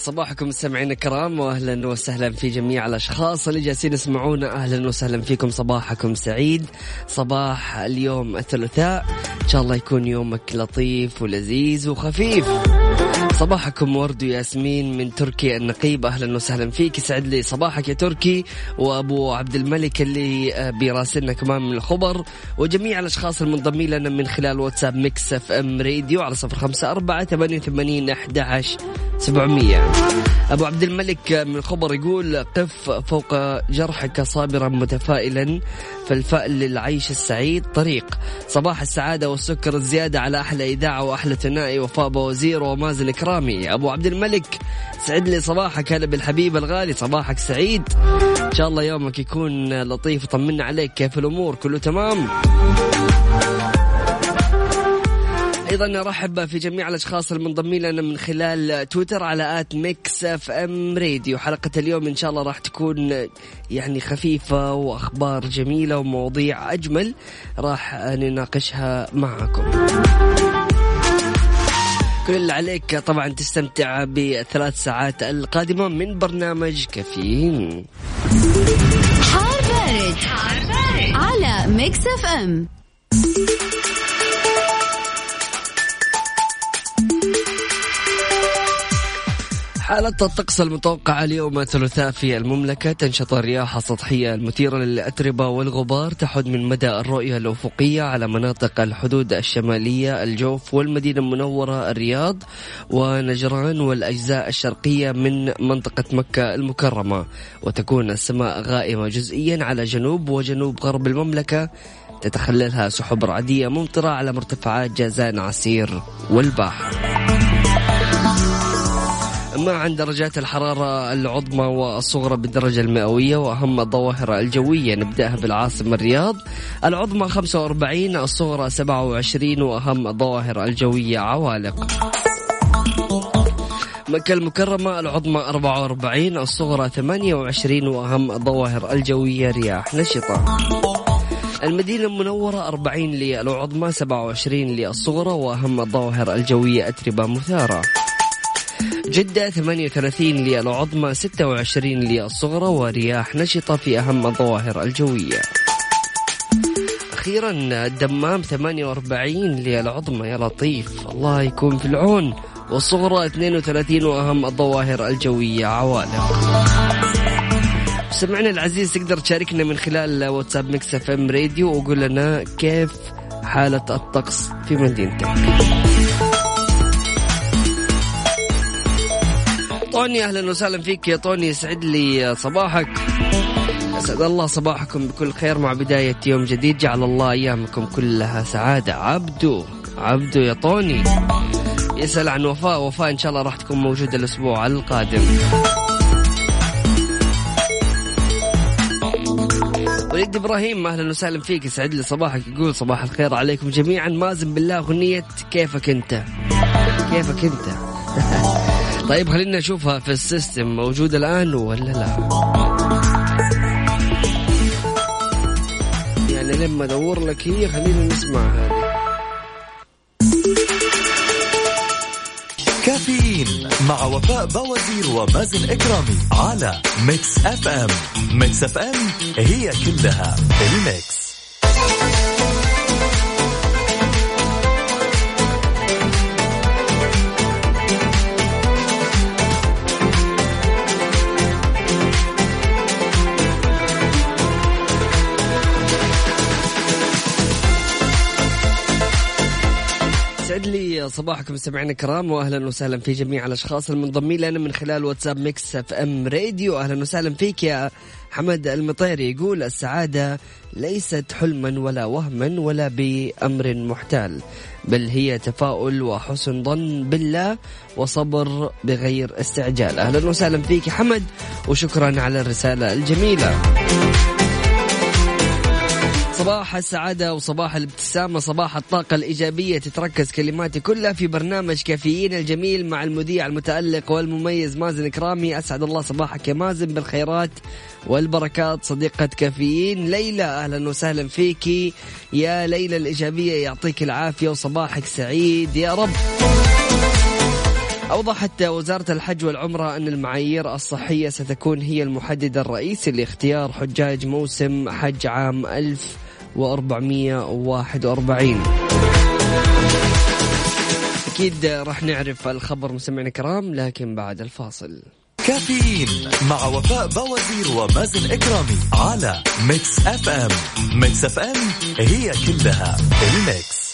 صباحكم مستمعينا الكرام واهلا وسهلا في جميع الأشخاص اللي جالسين يسمعونا. أهلا وسهلا فيكم صباحكم سعيد. صباح اليوم الثلاثاء. إن شاء الله يكون يومك لطيف ولذيذ وخفيف. صباحكم ورد وياسمين من تركي النقيب. أهلا وسهلا فيك. يسعد لي صباحك يا تركي وأبو عبد الملك اللي آه، بيراسلنا كمان من الخبر. وجميع الأشخاص المنضمين لنا من خلال واتساب Mix FM Radio على صفر خمسة أربعة ثمانية وثمانين أحد سبعمية. أبو عبد الملك من الخبر يقول قف فوق جرحك صابرا متفائلا. فالفأل للعيش السعيد طريق. صباح السعادة والسكر الزيادة على أحلى إذاعة وأحلى ثنائي وفاء وزير ومازن إكرامي. أبو عبد الملك سعد لي صباحك هلا بالحبيب الغالي. صباحك سعيد. إن شاء الله يومك يكون لطيف طمنا عليك. كيف الأمور؟ كله تمام؟ أيضا نرحب في جميع الأشخاص المنضمين لنا من خلال تويتر على at Mix FM Radio. حلقة اليوم إن شاء الله راح تكون يعني خفيفة وأخبار جميلة ومواضيع أجمل راح نناقشها معكم كل اللي عليك طبعا تستمتع بالثلاث ساعات القادمة من برنامج كافيين. حار بارد, حار بارد. على Mix FM. حالة الطقس المتوقعة اليوم الثلاثاء في المملكة تنشط الرياح السطحية المثيرة للأتربة والغبار تحد من مدى الرؤية الأفقية على مناطق الحدود الشمالية الجوف والمدينة المنورة الرياض ونجران والأجزاء الشرقية من منطقة مكة المكرمة. وتكون السماء غائمة جزئيا على جنوب وجنوب غرب المملكة. تتخللها سحب رعدية ممطرة على مرتفعات جازان عسير والباحة. ما عن درجات الحرارة العظمى والصغرى بالدرجة المئوية وأهم الظواهر الجوية نبدأها بالعاصمة الرياض. العظمى 45 الصغرى 27 وأهم الظواهر الجوية عوالق. مكة المكرمة العظمى 44 الصغرى 28 وأهم الظواهر الجوية رياح نشطة. المدينة المنورة 40 للعظمى 27 للصغرى وأهم الظواهر الجوية أتربة مثارة. جدة 38 للعظمى 26 للصغرى ورياح نشطة في أهم الظواهر الجوية. أخيرا الدمام 48 للعظمى يا لطيف. الله يكون في العون. والصغرى 32 وأهم الظواهر الجوية. عوالق سمعنا العزيز تقدر تشاركنا من خلال واتساب Mix FM Radio وقول لنا كيف حالة الطقس في مدينتك. طوني أهلا وسهلا فيك يا طوني يسعد لي صباحك. أسعد الله صباحكم بكل خير مع بداية يوم جديد. جعل الله أيامكم كلها سعادة. عبدو عبدو يا طوني. يسأل عن وفاء وفاء إن شاء الله راح تكون موجودة الأسبوع القادم. وليد إبراهيم أهلا وسهلا فيك يسعد لي صباحك يقول صباح الخير عليكم جميعا. مازن بالله اغنيه كيفك أنت؟ كيفك أنت؟ طيب خلينا نشوفها في السيستم موجودة الآن ولا لا؟ يعني لما أدور لك هي خلينا نسمع هذه. كافيين مع وفاء بوازير ومازن إكرامي على Mix FM. Mix FM هي كلها ال mix. صباحكم مستمعينا الكرام واهلا وسهلا في جميع الأشخاص المنضمين لنا من خلال واتساب Mix FM Radio. أهلا وسهلا فيك يا حمد المطيري. يقول السعادة ليست حلما ولا وهما ولا بأمر محال بل هي تفاؤل وحسن ظن بالله وصبر بغير استعجال. أهلا وسهلا فيك يا حمد وشكرا على الرسالة الجميلة. صباح السعادة وصباح الابتسامة صباح الطاقة الإيجابية تتركز كلماتي كلها في برنامج كافيين الجميل مع المذيع المتألق والمميز مازن إكرامي. أسعد الله صباحك يا مازن بالخيرات والبركات. صديقة كافيين ليلى أهلا وسهلا فيكي يا ليلى الإيجابية يعطيك العافية وصباحك سعيد يا رب. أوضحت وزارة الحج والعمرة أن المعايير الصحية ستكون هي المحدد الرئيسي لاختيار حجاج موسم حج عام 1441 أكيد راح نعرف الخبر مستمعينا الكرام لكن بعد الفاصل. كافيين مع وفاء بوازير ومازن إكرامي على Mix FM Mix FM هي كلها ال mix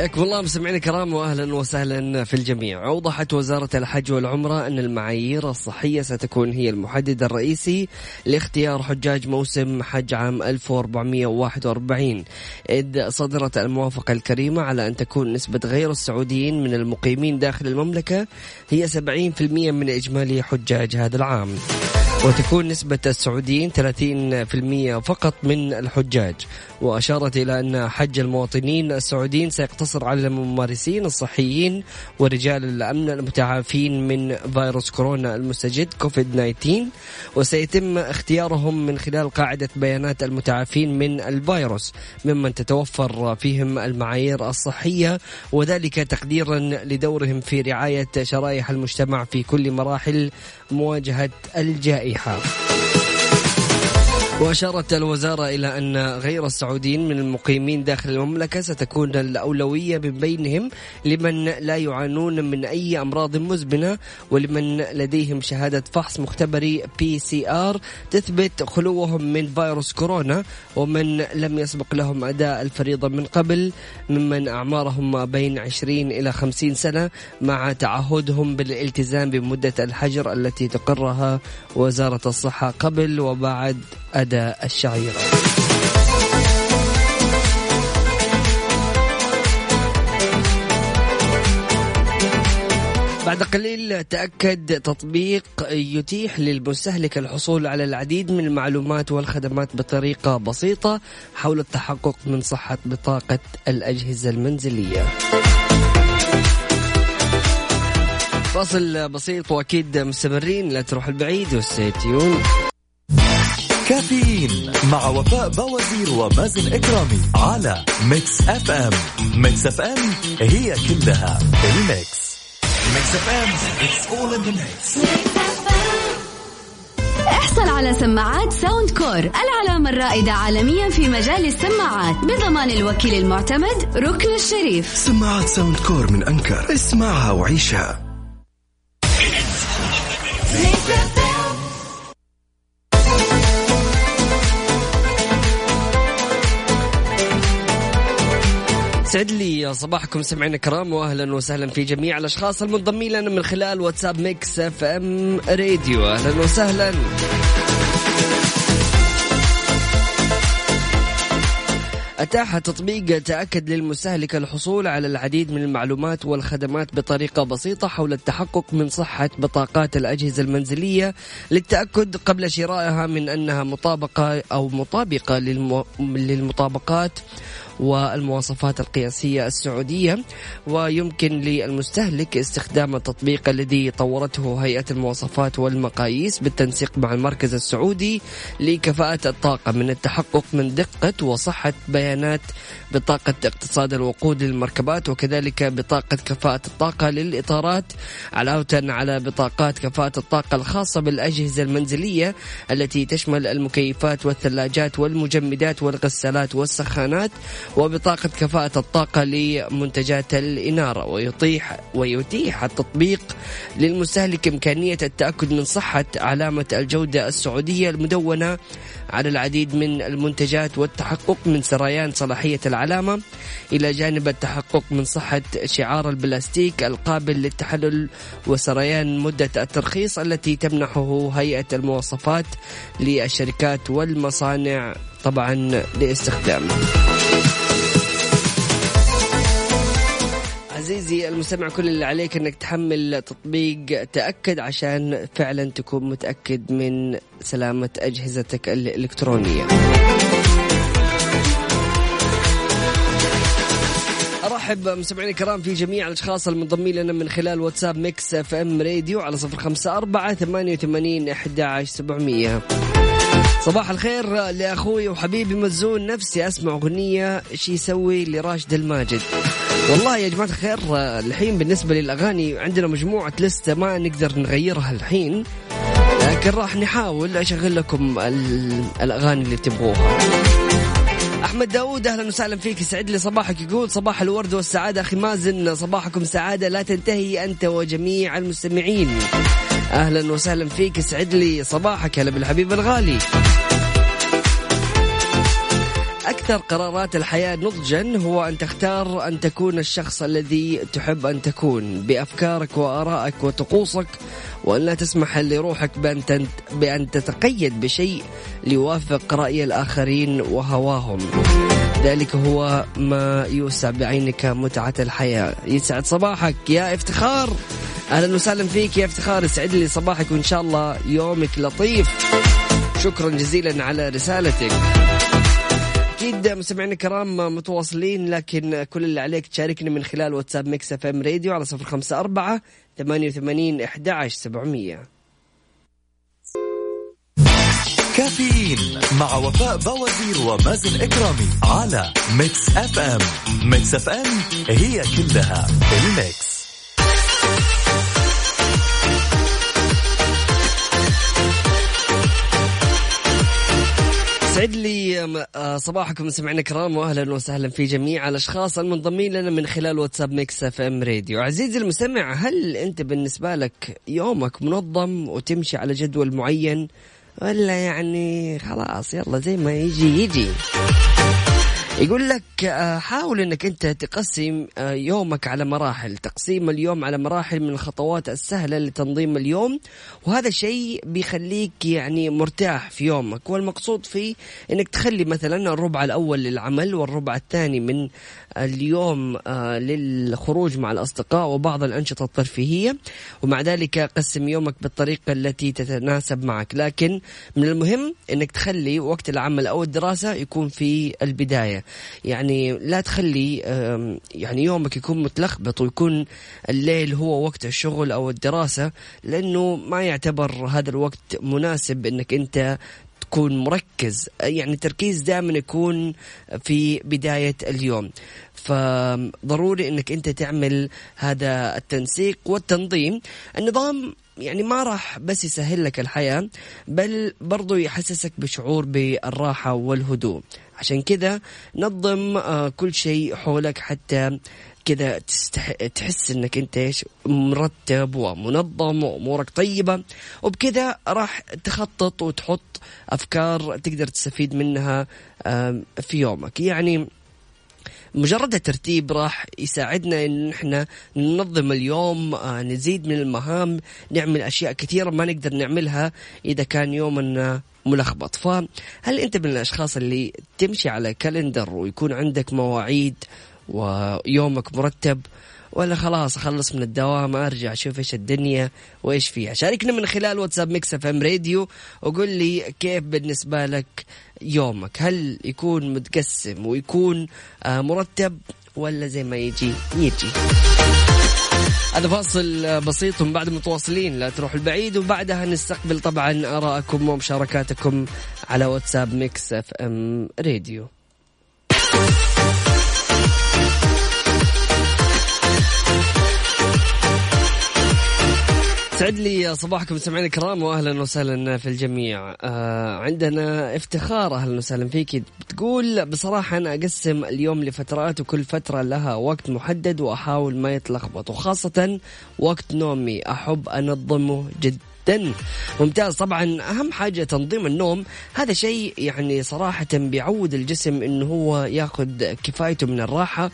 حياكم الله مستمعينا الكرام واهلا وسهلا في الجميع. أوضحت وزارة الحج والعمرة أن المعايير الصحية ستكون هي المحدد الرئيسي لاختيار حجاج موسم حج عام 1441 إذ صدرت الموافقة الكريمة على أن تكون نسبة غير السعوديين من المقيمين داخل المملكة هي 70% من إجمالي حجاج هذا العام. وتكون نسبة السعوديين 30% فقط من الحجاج. وأشارت إلى أن حج المواطنين السعوديين سيقتصر على الممارسين الصحيين ورجال الأمن المتعافين من فيروس كورونا المستجد كوفيد 19 وسيتم اختيارهم من خلال قاعدة بيانات المتعافين من الفيروس ممن تتوفر فيهم المعايير الصحية وذلك تقديرا لدورهم في رعاية شرائح المجتمع في كل مراحل مواجهة الجائحة Have. وأشارت الوزارة إلى أن غير السعوديين من المقيمين داخل المملكة ستكون الأولوية من بينهم لمن لا يعانون من أي أمراض مزمنة ولمن لديهم شهادة فحص مختبري PCR تثبت خلوهم من فيروس كورونا ومن لم يسبق لهم أداء الفريضة من قبل ممن أعمارهم ما بين 20 إلى 50 سنة مع تعهدهم بالالتزام بمدة الحجر التي تقرها وزارة الصحة قبل وبعد أداء الشعيرة بعد قليل تأكد تطبيق يتيح للمستهلك الحصول على العديد من المعلومات والخدمات بطريقة بسيطة حول التحقق من صحة بطاقة الأجهزة المنزلية. فاصل بسيط وأكيد مستمرين لا تروح البعيد و stay tuned كافيين مع وفاء بوازير ومازن إكرامي على Mix FM. Mix FM هي كلها ال mix. Mix FM it's all in the mix. احصل على سماعات Soundcore العلامة الرائدة عالميا في مجال السماعات بضمان الوكيل المعتمد ركن الشريف. سماعات Soundcore من Anker. اسمعها وعيشها. سعد لي صباحكم سمعنا الكرام واهلا وسهلا في جميع الأشخاص المنضمين لنا من خلال واتساب Mix FM Radio. أهلا وسهلا. أتاح تطبيق تأكد للمستهلك الحصول على العديد من المعلومات والخدمات بطريقة بسيطة حول التحقق من صحة بطاقات الأجهزة المنزلية للتأكد قبل شرائها من أنها مطابقة أو مطابقة للم... للمطابقات. والمواصفات القياسية السعودية ويمكن للمستهلك استخدام التطبيق الذي طورته هيئة المواصفات والمقاييس بالتنسيق مع المركز السعودي لكفاءة الطاقة من التحقق من دقة وصحة بيانات بطاقة اقتصاد الوقود للمركبات وكذلك بطاقة كفاءة الطاقة للإطارات علاوة على بطاقات كفاءة الطاقة الخاصة بالأجهزة المنزلية التي تشمل المكيفات والثلاجات والمجمدات والغسالات والسخانات وبطاقة كفاءة الطاقة لمنتجات الإنارة ويطيح ويتيح التطبيق للمستهلك إمكانية التأكد من صحة علامة الجودة السعودية المدونة على العديد من المنتجات والتحقق من سريان صلاحية العلامة إلى جانب التحقق من صحة شعار البلاستيك القابل للتحلل وسريان مدة الترخيص التي تمنحه هيئة المواصفات للشركات والمصانع طبعا لاستخدامه. عزيزي المستمع كل اللي عليك إنك تحمل تطبيق تأكد عشان فعلا تكون متأكد من سلامة أجهزتك الإلكترونية. أرحب مستمعينا الكرام في جميع الأشخاص المنضمين لنا من خلال واتساب Mix FM Radio على صفر خمسة أربعة ثمانية وثمانين أحد عشر سبعمية. صباح الخير لأخوي وحبيبي مزون نفسي أسمع أغنية شي يسوي لراشد الماجد. والله يا جماعة الخير الحين بالنسبة للأغاني عندنا مجموعة لسته ما نقدر نغيرها الحين لكن راح نحاول أشغل لكم الأغاني اللي تبغوها. أحمد داوود أهلا وسهلا فيك. يسعد لي صباحك يقول صباح الورد والسعادة. أخي مازن صباحكم سعادة لا تنتهي أنت وجميع المستمعين. أهلا وسهلا فيك. يسعد لي صباحك هلا بالحبيب الغالي. أكثر قرارات الحياة نضجا هو أن تختار أن تكون الشخص الذي تحب أن تكون بأفكارك وآرائك وطقوسك وأن لا تسمح لروحك بأن, بأن تتقيد بشيء ليوافق رأي الآخرين وهواهم. ذلك هو ما يوسع بعينك متعة الحياة. يسعد صباحك يا افتخار. أهلا وسهلا فيك يا افتخار. يسعد لي صباحك وإن شاء الله يومك لطيف. شكرا جزيلا على رسالتك. أكيد مستمعينا الكرام متواصلين لكن كل اللي عليك تشاركني من خلال واتساب Mix FM Radio على صفر خمسة أربعة ثمانية وثمانين إحدى سبعمية. كافيين مع وفاء بوازير ومازن إكرامي على Mix FM. Mix FM هي كلها ال mix. يسعد لي آه، صباحكم سمعنا كرام واهلا وسهلا في جميع الأشخاص المنضمين لنا من خلال واتساب Mix FM Radio. عزيزي المستمع هل أنت بالنسبة لك يومك منظم وتمشي على جدول معين ولا يعني خلاص يلا زي ما يجي يجي؟ يقول لك آه، حاول إنك أنت تقسم آه، يومك على مراحل. تقسيم اليوم على مراحل من الخطوات السهلة لتنظيم اليوم وهذا الشيء بيخليك يعني مرتاح في يومك. والمقصود فيه إنك تخلي مثلا الربع الأول للعمل والربع الثاني من اليوم آه، للخروج مع الأصدقاء وبعض الأنشطة الترفيهية ومع ذلك قسم يومك بالطريقة التي تتناسب معك. لكن من المهم إنك تخلي وقت العمل أو الدراسة يكون في البداية. يعني لا تخلي يعني يومك يكون متلخبط ويكون الليل هو وقت الشغل أو الدراسة لأنه ما يعتبر هذا الوقت مناسب إنك أنت تكون مركز. يعني التركيز دائما يكون في بداية اليوم. فضروري إنك أنت تعمل هذا التنسيق والتنظيم. النظام يعني ما راح بس يسهل لك الحياة بل برضو يحسسك بشعور بالراحة والهدوء. عشان كذا نظم آه، كل شيء حولك حتى كذا تستح... تحس إنك أنت إيش؟ مرتب ومنظم وأمورك طيبة. وبكذا راح تخطط وتحط أفكار تقدر تستفيد منها في يومك. يعني مجرد الترتيب راح يساعدنا إن إحنا ننظم اليوم آه، نزيد من المهام نعمل أشياء كثيرة ما نقدر نعملها إذا كان يومنا ملخبط. فهل أنت من الأشخاص اللي تمشي على calendar ويكون عندك مواعيد ويومك مرتب ولا خلاص أخلص من الدوام أرجع أشوف إيش الدنيا وإيش فيها؟ شاركنا من خلال واتساب Mix FM Radio وقول لي كيف بالنسبة لك يومك؟ هل يكون متقسم ويكون آه، مرتب ولا زي ما يجي يجي؟ هذا فاصل بسيط ومن بعد متواصلين. لا تروح البعيد وبعدها نستقبل طبعا ارائكم ومشاركاتكم على واتساب ميكس اف ام راديو. سعد لي صباحكم سمعنا الكرام واهلا وسهلا في الجميع. آه عندنا افتخار أهلا وسهلا فيك. بتقول بصراحة أنا أقسم اليوم لفترات وكل فترة لها وقت محدد وأحاول ما يتلخبط وخاصة وقت نومي. أحب أنظمه جدا جدا. ممتاز. طبعا أهم حاجة تنظيم النوم هذا شيء يعني صراحة بيعود الجسم إنه هو ياخذ كفايته من الراحة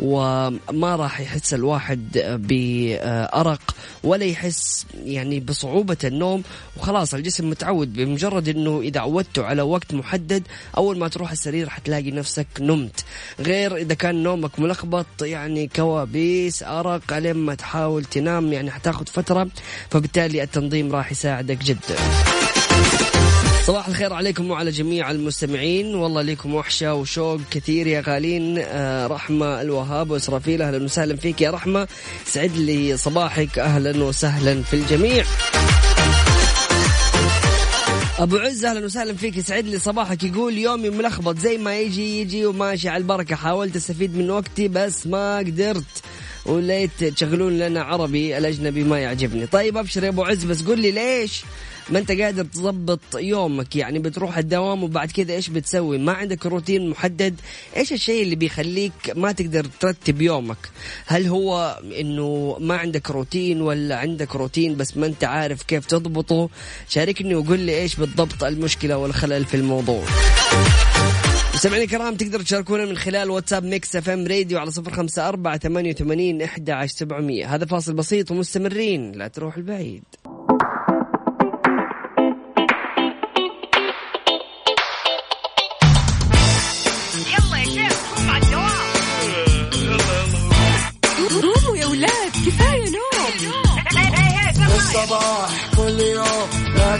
وما راح يحس الواحد بأرق ولا يحس يعني بصعوبة النوم. وخلاص الجسم متعود بمجرد إنه إذا عودته على وقت محدد أول ما تروح السرير حتلاقي نفسك نمت. غير إذا كان نومك ملخبط يعني كوابيس أرق لما تحاول تنام يعني حتاخد فترة. فبالتالي التنظيم راح يساعدك جدا. صباح الخير عليكم وعلى جميع المستمعين. والله لكم وحشة وشوق كثير يا غالين. آه رحمة الوهاب وإسرافيل أهلا وسهلا فيك يا رحمة. سعد لي صباحك أهلا وسهلا في الجميع. أبو عز أهلا وسهلا فيك. يسعد لي صباحك يقول يومي ملخبط زي ما يجي يجي وماشي على البركة. حاولت أستفيد من وقتي بس ما قدرت. وليت تشغلون لنا عربي الأجنبي ما يعجبني. طيب أبشر يا أبو عز بس قول لي ليش؟ ما انت قادر تضبط يومك يعني بتروح الدوام وبعد كذا إيش بتسوي؟ ما عندك روتين محدد. إيش الشيء اللي بيخليك ما تقدر ترتب يومك؟ هل هو إنه ما عندك روتين ولا عندك روتين بس ما انت عارف كيف تضبطه؟ شاركني وقول لي إيش بالضبط المشكلة والخلل في الموضوع. مستمعينا الكرام تقدروا تشاركونا من خلال واتساب Mix FM Radio على صفر خمسة أربعة ثمانية وثمانين إحدى عشر سبعمية. هذا فاصل بسيط ومستمرين لا تروحوا بعيد.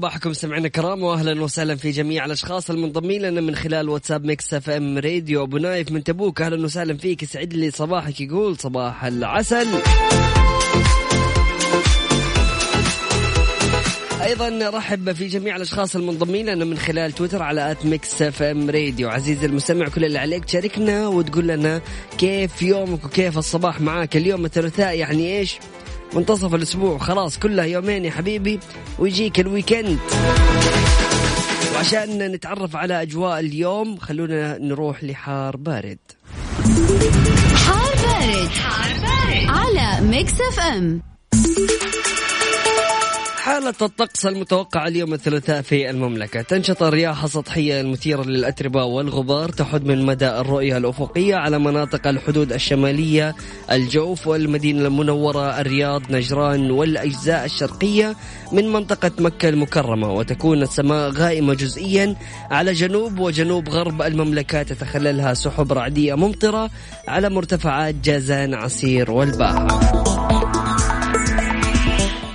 صباحكم سمعنا كرام واهلا وسهلا في جميع الأشخاص المنضمين لنا من خلال واتساب Mix FM Radio أبو نايف. من تبوك أهلا وسهلا فيك. يسعد لي صباحك يقول صباح العسل. أيضا رحب في جميع الأشخاص المنضمين لنا من خلال تويتر على at Mix FM Radio. عزيزي المستمع كل اللي عليك تشاركنا وتقول لنا كيف يومك وكيف الصباح معاك. اليوم الثلاثاء يعني إيش؟ منتصف الأسبوع. خلاص كلها يومين يا حبيبي ويجيك ال weekend. وعشان نتعرف على أجواء اليوم خلونا نروح لحار بارد حار بارد, حار بارد. على Mix FM. حالة الطقس المتوقعة اليوم الثلاثاء في المملكة. تنشط الرياح السطحية المثيرة للأتربة والغبار. تحد من مدى الرؤية الأفقية على مناطق الحدود الشمالية الجوف والمدينة المنورة الرياض نجران والأجزاء الشرقية من منطقة مكة المكرمة. وتكون السماء غائمة جزئيا على جنوب وجنوب غرب المملكة. تتخللها سحب رعدية ممطرة على مرتفعات جازان عسير والباحة.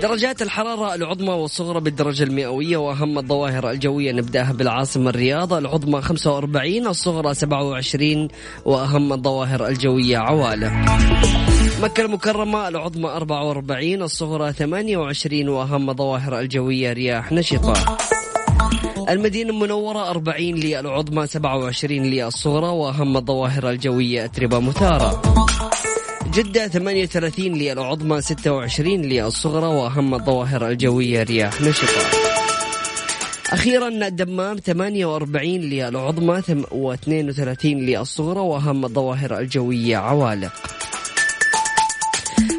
درجات الحرارة العظمى والصغرى بالدرجة المئوية وأهم الظواهر الجوية نبدأها بالعاصمة الرياض. العظمى 45 الصغرى 27 وأهم الظواهر الجوية عوالة. مكة المكرمة العظمى 44 الصغرى 28 وأهم ظواهر الجوية رياح نشطة. المدينة المنورة 40 للعظمى 27 للصغرى وأهم الظواهر الجوية أتربة مثارة جدة 38 للعظمى 26 للصغرى وأهم الظواهر الجوية رياح نشطة أخيرا الدمام 48 للعظمى و32 للصغرى وأهم الظواهر الجوية عوالق.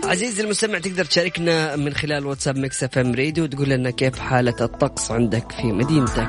عزيزي المستمع تقدر تشاركنا من خلال واتساب Mix FM Radio وتقول لنا كيف حالة الطقس عندك في مدينتك.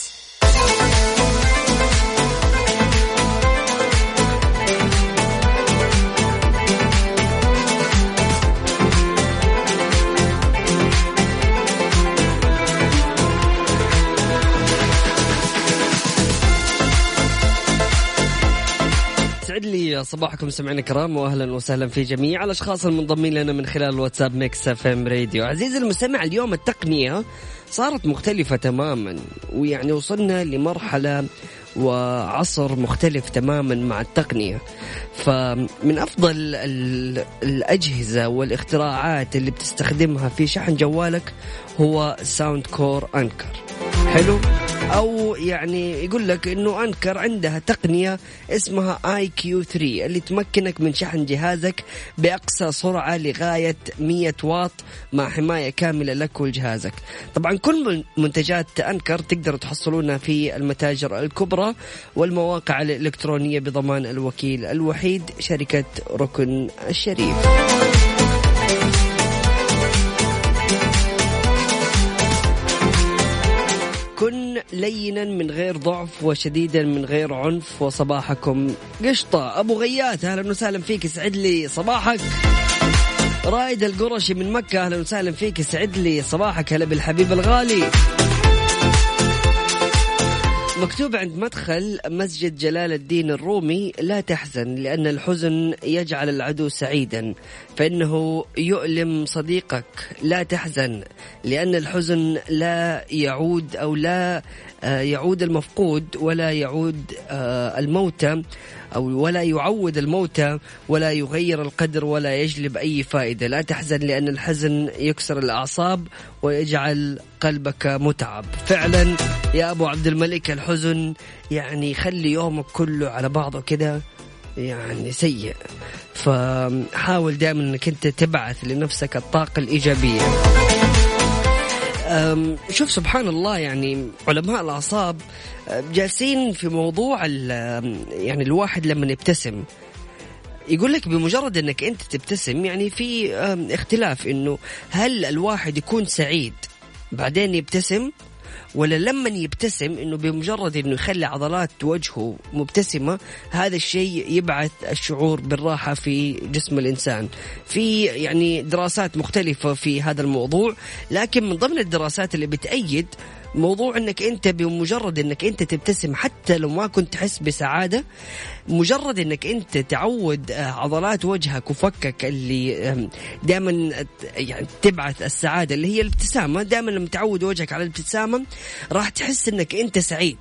سعد لي صباحكم سمعنا الكرام واهلا وسهلا في جميع الأشخاص المنضمين لنا من خلال الواتساب Mix FM Radio. عزيزي المستمع اليوم التقنية صارت مختلفة تماما ويعني وصلنا لمرحلة وعصر مختلف تماما مع التقنية. فمن أفضل ال- الأجهزة والإختراعات اللي بتستخدمها في شحن جوالك هو Soundcore Anker حلو أو يعني يقول لك إنه انكر عندها تقنية اسمها اي كيو 3 اللي تمكنك من شحن جهازك بأقصى سرعة لغاية 100 واط مع حماية كاملة لك ولجهازك. طبعا كل من- منتجات انكر تقدروا تحصلونها في المتاجر الكبرى والمواقع الإلكترونية بضمان الوكيل الوحيد شركة ركن الشريف. لينا من غير ضعف وشديدا من غير عنف وصباحكم قشطة. أبو غيات أهلا وسهلا فيك يسعد لي صباحك. رائد القرشي من مكة أهلا وسهلا فيك يسعد لي صباحك هلا بالحبيب الغالي. مكتوب عند مدخل مسجد جلال الدين الرومي لا تحزن لأن الحزن يجعل العدو سعيدا فإنه يؤلم صديقك لا تحزن لأن الحزن لا يعود أو لا يعود المفقود ولا يعود آه، الموتى أو ولا يعود الموتى ولا يغير القدر ولا يجلب أي فائدة. لا تحزن لأن الحزن يكسر الأعصاب ويجعل قلبك متعب. فعلا يا أبو عبد الملك الحزن يعني يخلي يومك كله على بعضه كده يعني سيء. فحاول دائما إنك أنت تبعث لنفسك الطاقة الإيجابية. أم، شوف سبحان الله يعني علماء الأعصاب أم، جالسين في موضوع يعني الواحد لما يبتسم. يقول لك بمجرد إنك أنت تبتسم يعني في اختلاف إنه هل الواحد يكون سعيد بعدين يبتسم؟ ولا لما يبتسم إنه بمجرد إنه يخلي عضلات وجهه مبتسمة هذا الشيء يبعث الشعور بالراحة في جسم الإنسان. في يعني دراسات مختلفة في هذا الموضوع لكن من ضمن الدراسات اللي بتأيد موضوع إنك أنت بمجرد إنك أنت تبتسم حتى لو ما كنت تحس بسعادة مجرد إنك أنت تعود آه، عضلات وجهك وفكك اللي دائما يعني تبعث السعادة اللي هي الابتسامة. دائما لما تعود وجهك على الابتسامة راح تحس إنك أنت سعيد.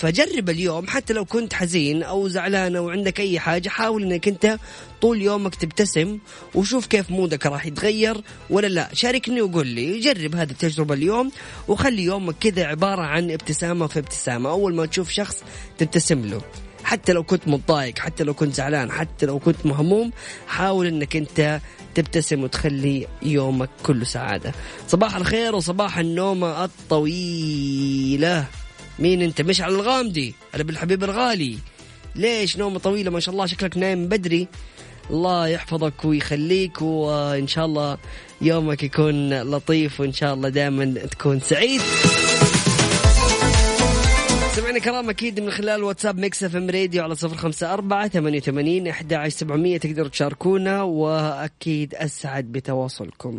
فجرب اليوم حتى لو كنت حزين أو زعلان أو عندك أي حاجة حاول إنك أنت طول يومك تبتسم وشوف كيف مودك راح يتغير ولا لا. شاركني وقول لي جرب هذه التجربة اليوم وخلي يومك كذا عبارة عن ابتسامة في ابتسامة. أول ما تشوف شخص تبتسم له. حتى لو كنت متضايق حتى لو كنت زعلان حتى لو كنت مهموم حاول إنك أنت تبتسم وتخلي يومك كله سعادة. صباح الخير وصباح النومة الطويلة. مين انت؟ مشعل الغامدي هلا بالحبيب الغالي. ليش نومة طويلة؟ ما شاء الله شكلك نايم بدري. الله يحفظك ويخليك وإن شاء الله يومك يكون لطيف وإن شاء الله دائما تكون سعيد. سمعنا كرام أكيد من خلال واتساب Mix FM Radio على صفر خمسة أربعة ثمانية وثمانين أحد عشر سبعمية تقدروا تشاركونا وأكيد أسعد بتواصلكم.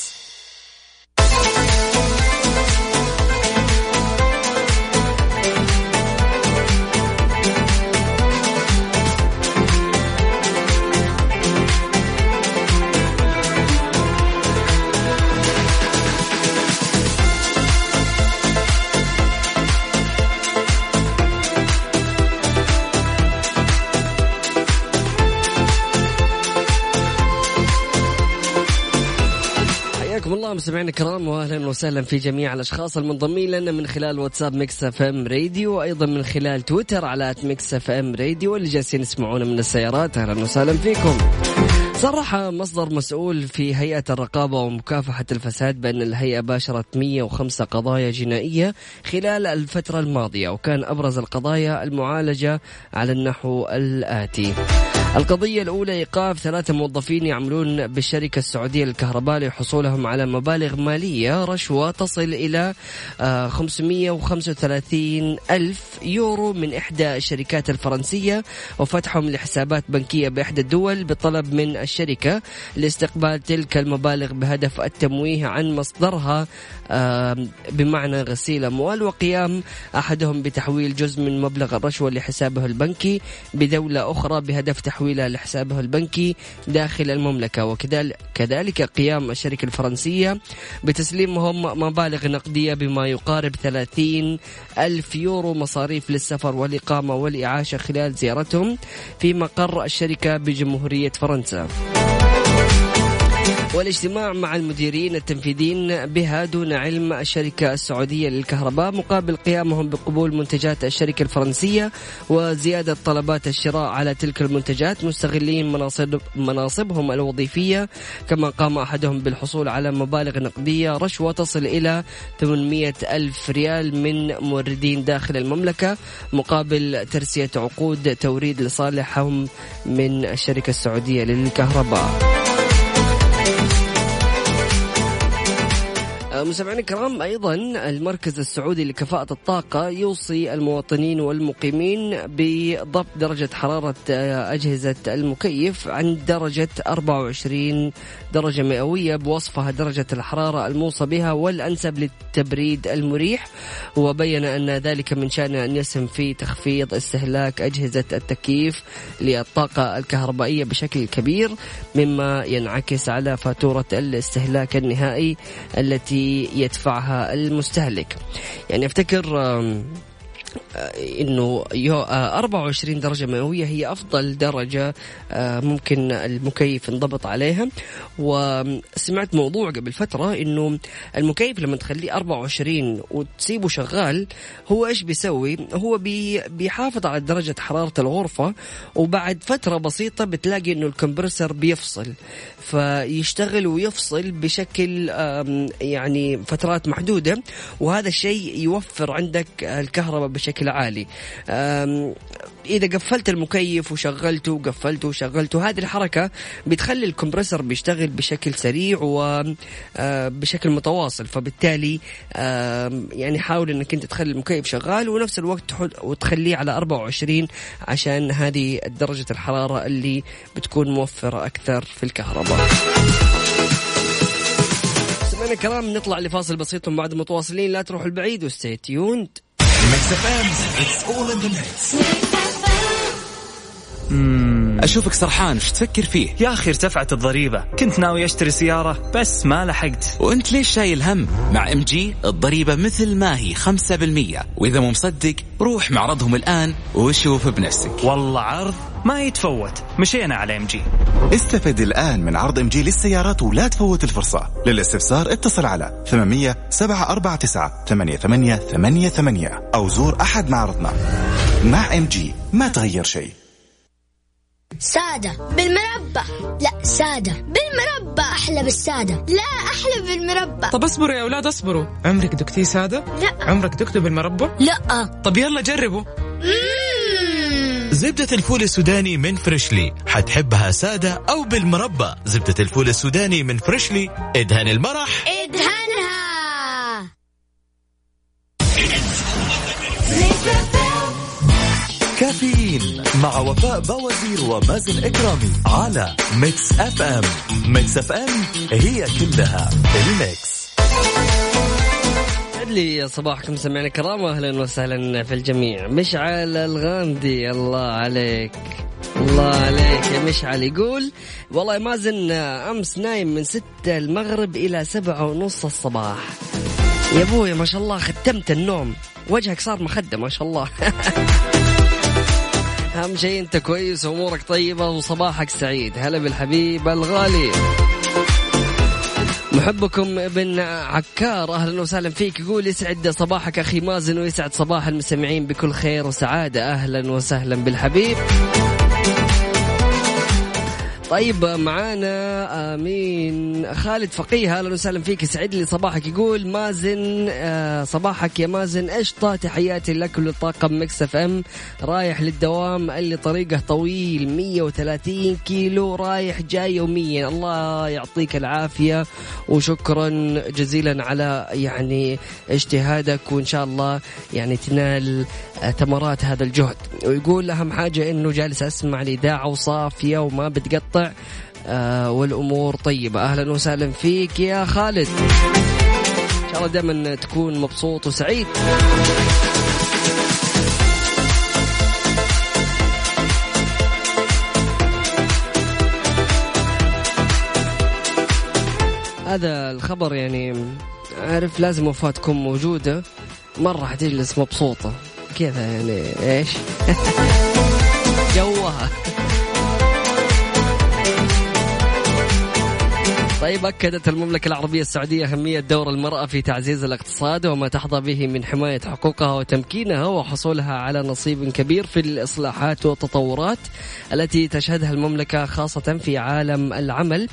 حياكم الله مستمعينا الكرام واهلا وسهلا في جميع الأشخاص المنضمين لنا من خلال واتساب Mix FM Radio وأيضا من خلال تويتر على Mix FM Radio واللي جالسين يسمعونا من السيارات أهلا وسهلا فيكم. صرح مصدر مسؤول في هيئة الرقابة ومكافحة الفساد بأن الهيئة باشرت 105 قضايا جنائية خلال الفترة الماضية وكان أبرز القضايا المعالجة على النحو الآتي القضية الأولى إيقاف ثلاثة موظفين يعملون بالشركة السعودية للكهرباء لحصولهم على مبالغ مالية رشوة تصل إلى آه، 535 ألف يورو من إحدى الشركات الفرنسية وفتحهم لحسابات بنكية بإحدى الدول بطلب من الشركة لاستقبال تلك المبالغ بهدف التمويه عن مصدرها آه، بمعنى غسيل أموال وقيام أحدهم بتحويل جزء من مبلغ الرشوة لحسابه البنكي بدولة أخرى بهدف تحويلها لحسابه البنكي داخل المملكة وكذلك كذلك قيام الشركة الفرنسية بتسليمهم مبالغ نقدية بما يقارب 30 ألف يورو مصاريف للسفر والإقامة والإعاشة خلال زيارتهم في مقر الشركة بجمهورية فرنسا. والاجتماع مع المديرين التنفيذيين بها دون علم الشركة السعودية للكهرباء مقابل قيامهم بقبول منتجات الشركة الفرنسية وزيادة طلبات الشراء على تلك المنتجات مستغلين مناصب مناصبهم الوظيفية. كما قام أحدهم بالحصول على مبالغ نقدية رشوة تصل إلى 800 ألف ريال من موردين داخل المملكة مقابل ترسية عقود توريد لصالحهم من الشركة السعودية للكهرباء. مستمعينا الكرام أيضا المركز السعودي لكفاءة الطاقة يوصي المواطنين والمقيمين بضبط درجة حرارة أجهزة المكيف عند درجة 24 درجة مئوية بوصفها درجة الحرارة الموصى بها والأنسب للتبريد المريح. وبين أن ذلك من شأن أن يسهم في تخفيض استهلاك أجهزة التكييف للطاقة الكهربائية بشكل كبير مما ينعكس على فاتورة الاستهلاك النهائي التي يدفعها المستهلك. يعني أفتكر إنه يو- آه، 24 درجة مئوية هي أفضل درجة آه، ممكن المكيف ينضبط عليها. وسمعت موضوع قبل فترة إنه المكيف لما تخليه 24 وتسيبه شغال هو إيش بيسوي؟ هو بي بيحافظ على درجة حرارة الغرفة وبعد فترة بسيطة بتلاقي إنه الكمبرسر بيفصل. فيشتغل ويفصل بشكل يعني فترات محدودة وهذا الشيء يوفر عندك الكهرباء بشكل عالي. إذا قفلت المكيف وشغلته وقفلته وشغلته هذه الحركة بتخلي الكمبرسر بيشتغل بشكل سريع وبشكل متواصل. فبالتالي يعني حاول إنك أنت تخلي المكيف شغال ونفس الوقت وتخليه على 24 عشان هذه درجة الحرارة اللي بتكون موفرة أكثر في الكهرباء. مستمعينا الكرام نطلع لفاصل بسيط ومن بعد متواصلين لا تروحوا البعيد وستي تيوند Mix FM it's all in the mix أشوفك سرحان وش تفكر فيه؟ يا أخي ارتفعت الضريبة. كنت ناوي أشتري سيارة بس ما لحقت. وأنت ليش شايل هم؟ مع MG الضريبة مثل ما هي 5% وإذا مو مصدق روح معرضهم الآن وشوف بنفسك. والله عرض؟ ما يتفوت مشينا على MG استفد الآن من عرض MG للسيارات ولا تفوت الفرصة. للاستفسار اتصل على 800 749 88 88 أو زور أحد معارضنا مع MG ما تغير شيء. سادة بالمربى لا سادة بالمربى أحلى بالسادة. لا أحلى بالمربى طب اصبروا يا أولاد اصبروا. عمرك دقتي سادة؟ لا. عمرك دقته بالمربى لا. طب يلا جربوا. مم. زبدة الفول السوداني من Freshly. حتحبها سادة أو بالمربى. زبدة الفول السوداني من Freshly. إدهن المرح. إدهنها. كافيين مع وفاء بوازير ومازن إكرامي على Mix FM. Mix FM هي كلها ال mix. لي صباحكم سمعنا الكرام واهلا وسهلا في الجميع. مشعل الغامدي الله عليك. الله عليك يا مشعل. يقول والله مازن أمس نايم من ستة المغرب إلى سبعة ونص الصباح. يا أبوي ما شاء الله ختمت النوم. وجهك صار مخدة ما شاء الله. أهم شيء أنت كويس وامورك طيبة وصباحك سعيد. هلا بالحبيب الغالي. محبكم ابن عكار أهلا وسهلا فيك. يقول يسعد صباحك أخي مازن ويسعد صباح المستمعين بكل خير وسعادة. أهلا وسهلا بالحبيب. طيب معانا آمين. خالد فقيه أهلا وسهلا فيك. يسعد لي صباحك. يقول مازن آه، صباحك يا مازن. قشطه تحياتي لك ولطاقم Mix FM. رايح للدوام اللي طريقه طويل 130 كيلو رايح جاي يوميا. الله يعطيك العافية وشكرا جزيلا على يعني اجتهادك وإن شاء الله يعني تنال آه، ثمرات هذا الجهد. ويقول أهم حاجة إنه جالس أسمع الاذاعه وصافية وما بتقطع. آه والأمور طيبة. أهلا وسهلا فيك يا خالد. إن شاء الله دائما تكون مبسوط وسعيد. هذا الخبر يعني عارف لازم وفاة تكون موجودة. مرة حتجلس مبسوطة. كذا يعني إيش؟ طيب أكدت المملكة العربية السعودية أهمية دور المرأة في تعزيز الاقتصاد وما تحظى به من حماية حقوقها وتمكينها وحصولها على نصيب كبير في الإصلاحات والتطورات التي تشهدها المملكة خاصة في عالم العمل.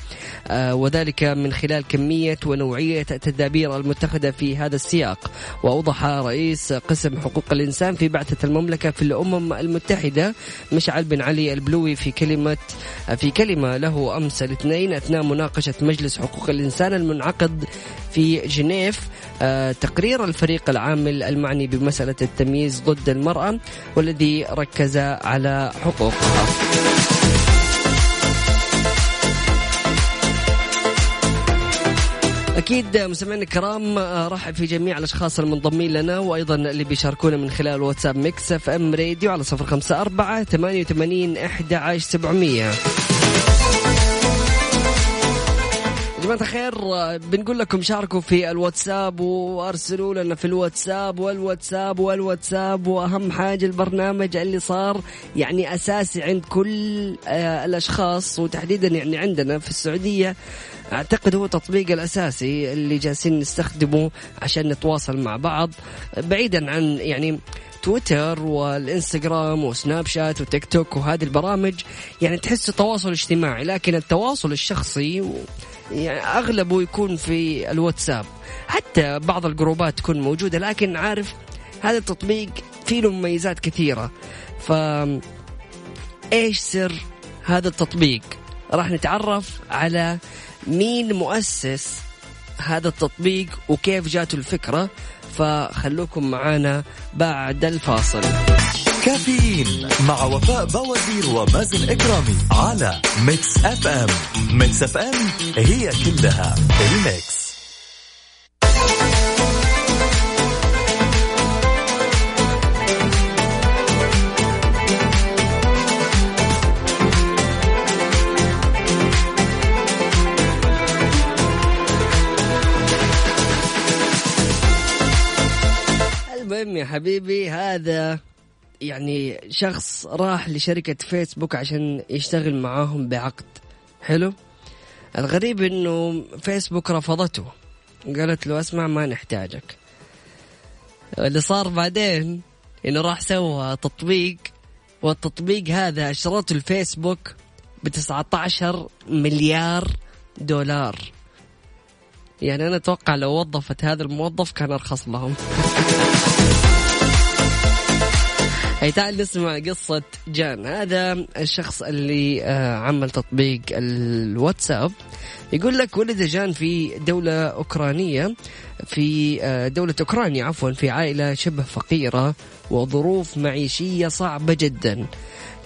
آه، وذلك من خلال كمية ونوعية التدابير المتخذة في هذا السياق. وأوضح رئيس قسم حقوق الإنسان في بعثة المملكة في الأمم المتحدة مشعل بن علي البلوي في كلمة في كلمة له أمس الاثنين أثناء مناقشة مجلس حقوق الإنسان المنعقد في جنيف آه، تقرير الفريق العامل المعني بمسألة التمييز ضد المرأة والذي ركز على حقوقها. أكيد مستمعينا الكرام آه، رحب في جميع الأشخاص المنضمين لنا وأيضا اللي بيشاركونا من خلال واتساب Mix FM راديو على صفر خمسة أربعة ثمانية وثمانين إحدى عشر سبعمئه جماعة الخير بنقول لكم شاركوا في الواتساب وأرسلوا لنا في الواتساب والواتساب والواتساب. وأهم حاجة البرنامج اللي صار يعني أساسي عند كل آه، الأشخاص وتحديدا يعني عندنا في السعودية. أعتقد هو التطبيق الأساسي اللي جالسين نستخدمه عشان نتواصل مع بعض. بعيدا عن يعني تويتر والإنستغرام وسناب شات وتيك توك وهذه البرامج يعني تحس تواصل اجتماعي لكن التواصل الشخصي يعني أغلبه يكون في الواتساب. حتى بعض الجروبات تكون موجودة لكن عارف هذا التطبيق فيه له مميزات كثيرة. ف إيش سر هذا التطبيق؟ راح نتعرف على مين مؤسس هذا التطبيق وكيف جاته الفكرة. فخلوكم معانا بعد الفاصل. كافيين مع وفاء بوازير ومازن إكرامي على ميكس أف أم. ميكس أف أم هي كلها ال Mix. المهم يا حبيبي هذا يعني شخص راح لشركة فيسبوك عشان يشتغل معاهم بعقد. حلو؟ الغريب إنه فيسبوك رفضته. قالت له اسمع ما نحتاجك. اللي صار بعدين إنه راح سوى تطبيق والتطبيق هذا اشترته الفيسبوك ب 19 مليار دولار. يعني أنا أتوقع لو وظفت هذا الموظف كان أرخص لهم. هي تعال نسمع قصة جان. هذا الشخص اللي آه، عمل تطبيق الواتساب. يقول لك ولد جان في دولة أوكرانية في آه، دولة أوكرانيا عفوا في عائلة شبه فقيرة وظروف معيشية صعبة جدا.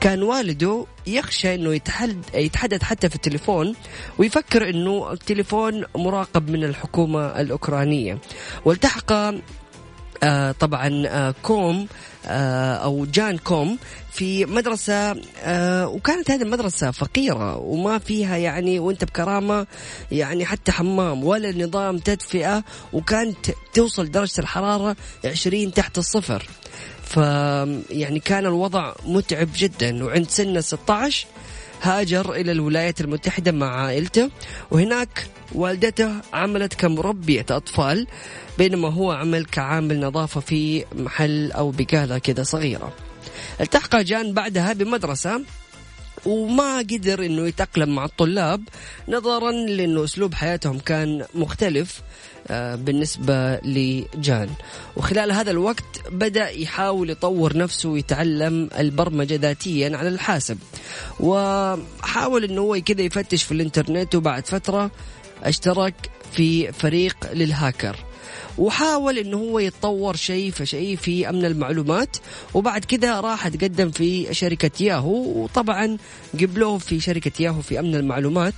كان والده يخشى إنه يتحد يتحدث حتى في التليفون ويفكر إنه التليفون مراقب من الحكومة الأوكرانية. والتحق آه طبعا آه كوم آه أو جان كوم في مدرسة آه وكانت هذه المدرسة فقيرة وما فيها يعني وأنت بكرامة يعني حتى حمام ولا نظام تدفئة وكانت توصل درجة الحرارة 20 تحت الصفر. ف يعني كان الوضع متعب جدا. وعند سن 16 هاجر إلى الولايات المتحدة مع عائلته وهناك والدته عملت كمربية أطفال بينما هو عمل كعامل نظافة في محل أو بقالة كذا صغيرة. التحق جان بعدها بمدرسة وما قدر إنه يتأقلم مع الطلاب نظرا لأنه أسلوب حياتهم كان مختلف آه، بالنسبة لجان. وخلال هذا الوقت بدأ يحاول يطور نفسه ويتعلم البرمجة ذاتيا على الحاسب. وحاول إنه هو كذا يفتش في الإنترنت وبعد فترة اشترك في فريق للهاكر. وحاول إنه هو يتطور شيء فشيء في أمن المعلومات وبعد كذا راح تقدم في شركة ياهو وطبعا قبلوه في شركة ياهو في أمن المعلومات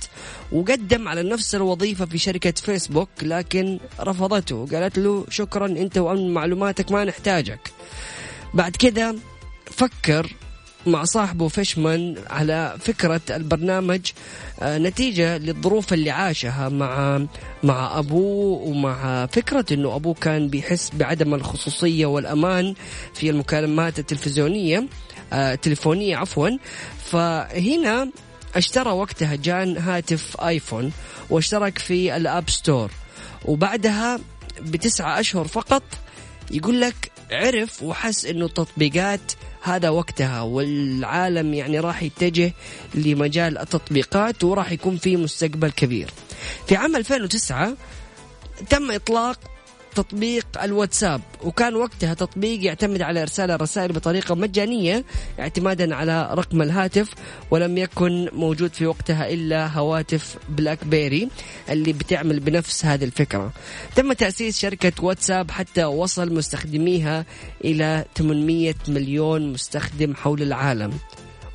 وقدم على نفس الوظيفة في شركة فيسبوك لكن رفضته قالت له شكرا أنت وأمن معلوماتك ما نحتاجك. بعد كذا فكر مع صاحبه فيشمان على فكرة البرنامج آه، نتيجة للظروف اللي عاشها مع مع أبوه ومع فكرة أنه أبوه كان بيحس بعدم الخصوصية والأمان في المكالمات التلفزيونية آه، التليفونية عفوا. فهنا اشترى وقتها جان هاتف آيفون واشترك في الآب ستور. وبعدها بتسعة أشهر فقط يقول لك عرف وحس إنه التطبيقات هذا وقتها والعالم يعني راح يتجه لمجال التطبيقات وراح يكون في مستقبل كبير. في عام 2009 تم إطلاق تطبيق الواتساب وكان وقتها تطبيق يعتمد على إرسال الرسائل بطريقة مجانية اعتمادا على رقم الهاتف ولم يكن موجود في وقتها إلا هواتف بلاك بيري اللي بتعمل بنفس هذه الفكرة. تم تأسيس شركة واتساب حتى وصل مستخدميها إلى 800 مليون مستخدم حول العالم.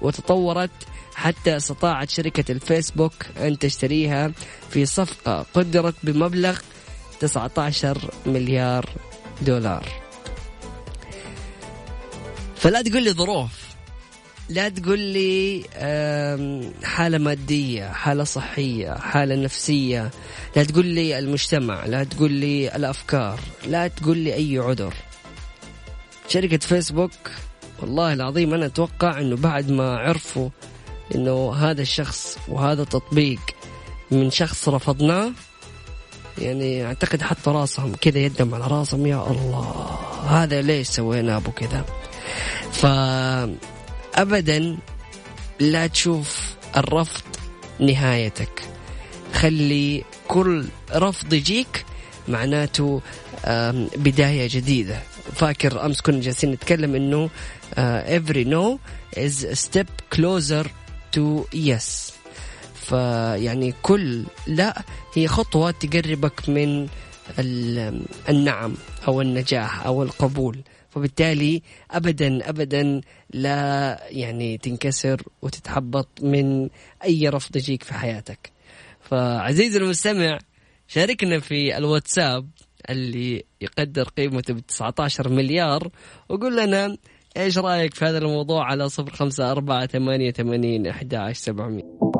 وتطورت حتى استطاعت شركة الفيسبوك أن تشتريها في صفقة قدرت بمبلغ 19 مليار دولار. فلا تقول لي ظروف. لا تقول لي حالة مادية حالة صحية حالة نفسية. لا تقول لي المجتمع لا تقول لي الأفكار لا تقول لي أي عذر. شركة فيسبوك والله العظيم أنا أتوقع أنه بعد ما عرفوا أنه هذا الشخص وهذا التطبيق من شخص رفضناه يعني أعتقد حطوا راسهم كذا يدهم على راسهم يا الله. هذا ليش سوينا أبو كذا؟ فابدا لا تشوف الرفض نهايتك. خلي كل رفض يجيك معناته بداية جديدة. فاكر أمس كنا جالسين نتكلم إنه every no is a step closer to yes. فيعني كل لا هي خطوة تقربك من النعم أو النجاح أو القبول فبالتالي ابدا ابدا لا يعني تنكسر وتتحبط من أي رفض يجيك في حياتك. فعزيزي المستمع شاركنا في الواتساب اللي يقدر قيمته ب 19 مليار وقول لنا إيش رأيك في هذا الموضوع على 054 88 11700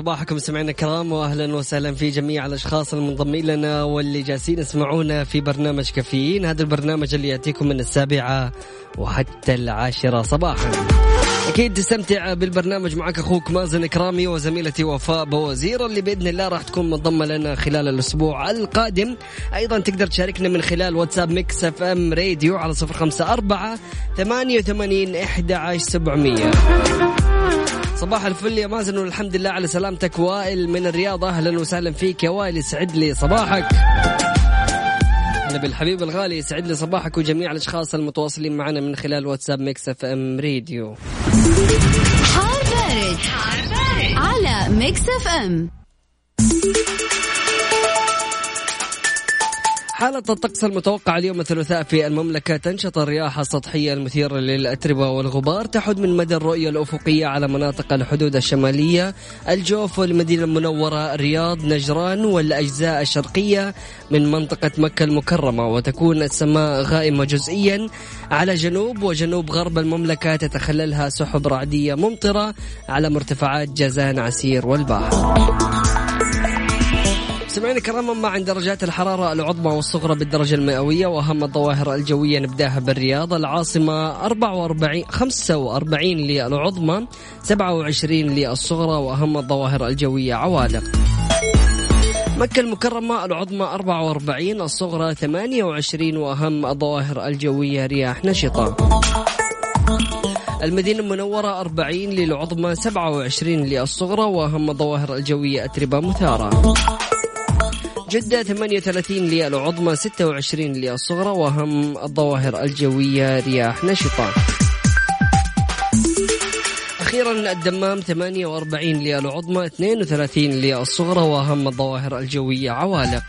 صباحكم سمعنا الكرام واهلا وسهلا في جميع الأشخاص المنضمين لنا واللي جالسين يسمعونا في برنامج كافيين. هذا البرنامج اللي يأتيكم من السابعة وحتى العاشرة صباحا. أكيد تستمتع بالبرنامج معك أخوك مازن إكرامي وزميلتي وفاء بوازير اللي بإذن الله راح تكون منضمة لنا خلال الأسبوع القادم. أيضا تقدر تشاركنا من خلال واتساب Mix FM راديو على 054 88 11700 صباح الفل يا مازن والحمد لله على سلامتك. وائل من الرياض أهلا وسهلا فيك يا وائل يسعد لي صباحك. هلا بالحبيب الغالي يسعد لي صباحك وجميع الأشخاص المتواصلين معنا من خلال واتساب Mix FM بارد, حار بارد. على Mix FM. حالة الطقس المتوقع اليوم الثلاثاء في المملكة تنشط الرياح السطحية المثيرة للأتربة والغبار تحد من مدى الرؤية الأفقية على مناطق الحدود الشمالية الجوف والمدينة المنورة الرياض نجران والأجزاء الشرقية من منطقة مكة المكرمة وتكون السماء غائمة جزئيا على جنوب وجنوب غرب المملكة تتخللها سحب رعدية ممطرة على مرتفعات جازان عسير والباحة. سمعنا الكرام عن درجات الحرارة العظمى والصغرى بالدرجة المئوية وأهم الظواهر الجوية نبداها بالرياض. العاصمة 44 45 للعظمى 27 للصغرى وأهم الظواهر الجوية عوالق. مكة المكرمة العظمى 44 الصغرى 28 وأهم الظواهر الجوية رياح نشطة. المدينة المنورة 40 للعظمى 27 للصغرى وأهم الظواهر الجوية أتربة مثارة. جدة 38 للعظمى 26 للصغرى وأهم الظواهر الجوية رياح نشطة. أخيرا الدمام 48 للعظمى 32 للصغرى وأهم الظواهر الجوية عوالق.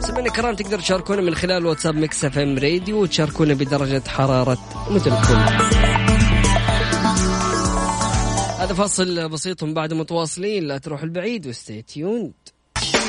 سمعنا كرام تقدر تشاركونا من خلال واتساب Mix FM راديو وتشاركونا بدرجة حرارة مدنكم هذا فاصل بسيط بعد متواصلين لا تروح البعيد و stay tuned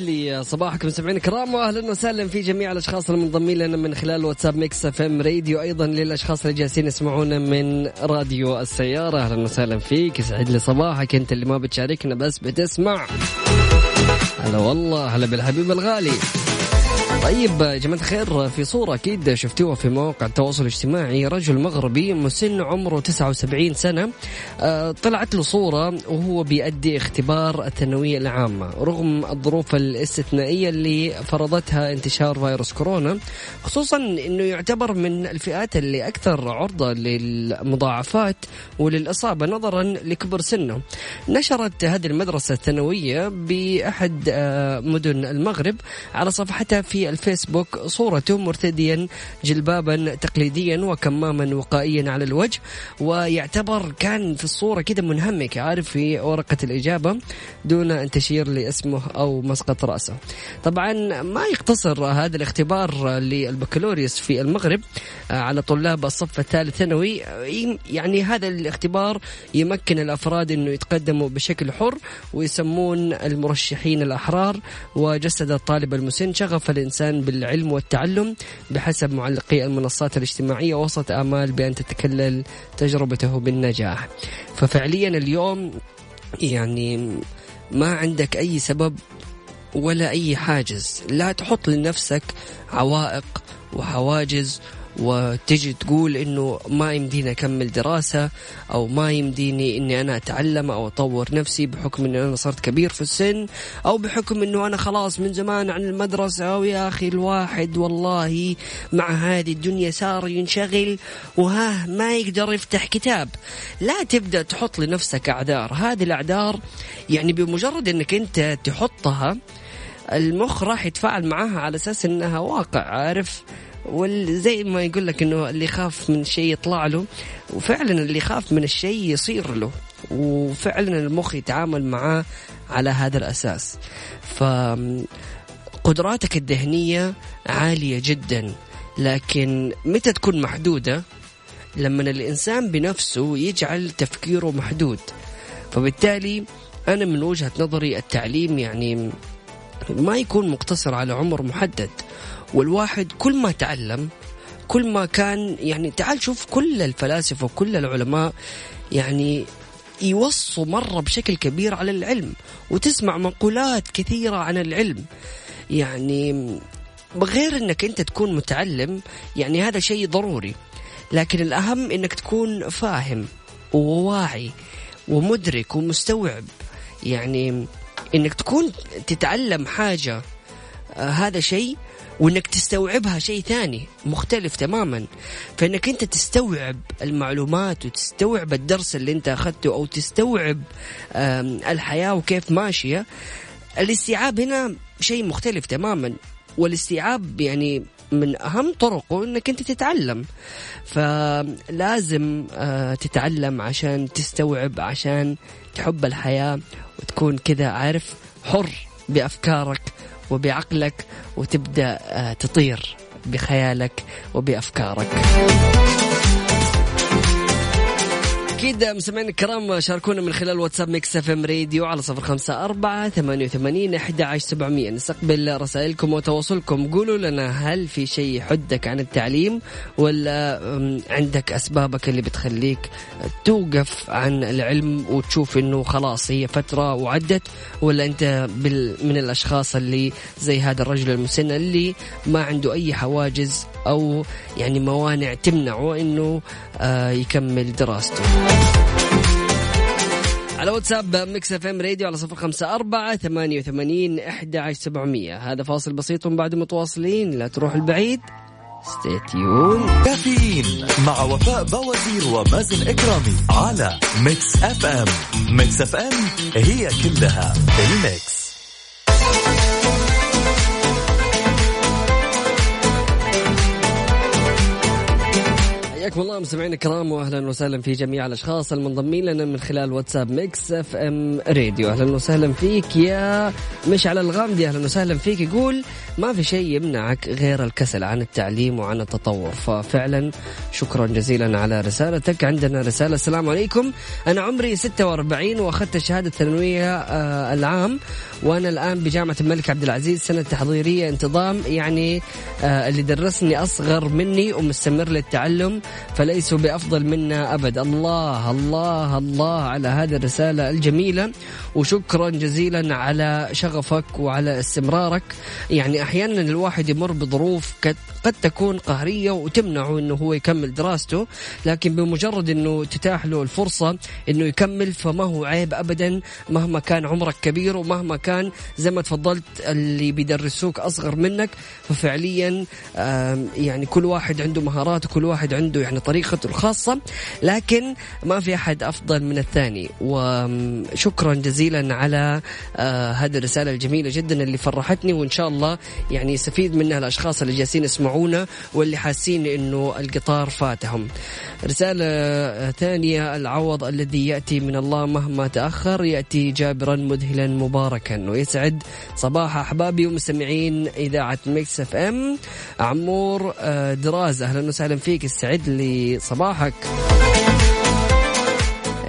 لي صباحكم مستمعين الكرام واهلا وسهلا في جميع الأشخاص المنضمين لنا من خلال واتساب Mix FM راديو أيضا للأشخاص اللي جالسين يسمعونا من راديو السيارة. أهلا وسهلا فيك يسعد لي صباحك أنت اللي ما بتشاركنا بس بتسمع. هلا والله هلا بالحبيب الغالي. طيب جماعة الخير في صورة أكيد شفتوها في مواقع التواصل الاجتماعي. رجل مغربي مسن عمره 79 سنة آه، طلعت له صورة وهو بيأدي اختبار الثانوية العامة. رغم الظروف الاستثنائية اللي فرضتها انتشار فيروس كورونا خصوصا أنه يعتبر من الفئات اللي أكثر عرضة للمضاعفات وللإصابة نظرا لكبر سنه. نشرت هذه المدرسة الثانوية بأحد آه، مدن المغرب على صفحتها في الفيسبوك صورته مرتديا جلبابا تقليديا وكماما وقائيا على الوجه. ويعتبر كان في الصورة كده منهمك عارف في ورقة الإجابة دون أن تشير لاسمه أو مسقط رأسه. طبعا ما يقتصر هذا الاختبار للبكالوريوس في المغرب على طلاب الصف الثالث ثانوي. يعني هذا الاختبار يمكن الأفراد أنه يتقدموا بشكل حر ويسمون المرشحين الأحرار. وجسد الطالب المسن شغف الإنسان بالعلم والتعلم بحسب معلقي المنصات الاجتماعية وسط آمال بأن تتكلل تجربته بالنجاح. ففعليا اليوم يعني ما عندك أي سبب ولا أي حاجز. لا تحط لنفسك عوائق وحواجز وتجي تقول إنه ما يمديني أكمل دراسة أو ما يمديني إني أنا أتعلم أو أطور نفسي بحكم إني أنا صرت كبير في السن أو بحكم إنه أنا خلاص من زمان عن المدرسة ويا أخي الواحد والله مع هذه الدنيا صار ينشغل وها ما يقدر يفتح كتاب. لا تبدأ تحط لنفسك أعذار. هذه الأعذار يعني بمجرد إنك أنت تحطها المخ راح يتفاعل معاها على أساس إنها واقع عارف؟ وزي ما يقول لك إنه اللي يخاف من شيء يطلع له وفعلا اللي يخاف من الشيء يصير له وفعلا المخ يتعامل معاه على هذا الأساس. ف قدراتك الذهنية عالية جدا لكن متى تكون محدودة؟ لما الإنسان بنفسه يجعل تفكيره محدود. فبالتالي أنا من وجهة نظري التعليم يعني ما يكون مقتصر على عمر محدد. والواحد كل ما تعلم كل ما كان يعني تعال شوف كل الفلاسفة وكل العلماء يعني يوصوا مرة بشكل كبير على العلم وتسمع مقولات كثيرة عن العلم. يعني بغير إنك أنت تكون متعلم يعني هذا شيء ضروري. لكن الأهم إنك تكون فاهم وواعي ومدرك ومستوعب. يعني إنك تكون تتعلم حاجة آه هذا شيء وإنك تستوعبها شيء ثاني مختلف تماما. فإنك أنت تستوعب المعلومات وتستوعب الدرس اللي أنت أخذته أو تستوعب الحياة وكيف ماشية. الاستيعاب هنا شيء مختلف تماما. والاستيعاب يعني من أهم طرقه إنك أنت تتعلم. فلازم آه، تتعلم عشان تستوعب عشان تحب الحياة وتكون كذا عارف حر بأفكارك. وبعقلك وتبدأ آه، تطير بخيالك وبأفكارك. أكيد مستمعينا الكرام شاركونا من خلال واتساب Mix FM راديو على صفر خمسة أربعة ثمانية وثمانين أحد عشر سبعمية. نستقبل رسائلكم وتواصلكم. قولوا لنا هل في شيء يحدك عن التعليم ولا عندك أسبابك اللي بتخليك توقف عن العلم وتشوف إنه خلاص هي فترة وعدت ولا أنت من الأشخاص اللي زي هذا الرجل المسن اللي ما عنده أي حواجز أو يعني موانع تمنعه إنه آه، يكمل دراسته. على واتساب Mix FM راديو على صفر خمسة أربعة ثمانية وثمانين إحدى عشر سبعمية. هذا فاصل بسيط بعد متواصلين. لا تروح البعيد. stay tuned كافيين مع وفاء بوازير ومازن إكرامي على Mix FM. Mix FM هي كلها ال Mix. حياكم الله مستمعينا الكرام واهلا وسهلا في جميع الأشخاص المنضمين لنا من خلال واتساب Mix FM راديو. أهلا وسهلا فيك يا مشعل الغامدي أهلا وسهلا فيك. يقول ما في شيء يمنعك غير الكسل عن التعليم وعن التطور. ففعلا شكرا جزيلا على رسالتك. عندنا رسالة السلام عليكم. أنا عمري 46 وأخذت شهاده الثانوية آه العام وأنا الآن بجامعة الملك عبد العزيز. سنة تحضيرية انتظام يعني آه اللي درسني أصغر مني ومستمر للتعلم. فليسوا بأفضل منا أبد. الله الله الله على هذه الرسالة الجميلة. وشكرا جزيلا على شغفك وعلى استمرارك. يعني أحيانا الواحد يمر بظروف قد تكون قهرية وتمنعه إنه هو يكمل دراسته. لكن بمجرد إنه تتاح له الفرصة إنه يكمل فما هو عيب ابدا مهما كان عمرك كبير ومهما كان زي ما تفضلت اللي بيدرسوك أصغر منك. ففعليا يعني كل واحد عنده مهارات وكل واحد عنده يعني طريقته الخاصة لكن ما في أحد أفضل من الثاني. وشكرا جزيلا على آه، هذه الرسالة الجميلة جدا اللي فرحتني وإن شاء الله يعني يستفيد منها الأشخاص اللي جالسين يسمعونا واللي حاسين إنه القطار فاتهم. رسالة ثانية العوض الذي يأتي من الله مهما تأخر يأتي جابرا مذهلا مباركا. ويسعد صباح احبابي ومستمعين إذاعة Mix FM. عمور آه، دراز أهلا وسهلا فيك السعد لي صباحك.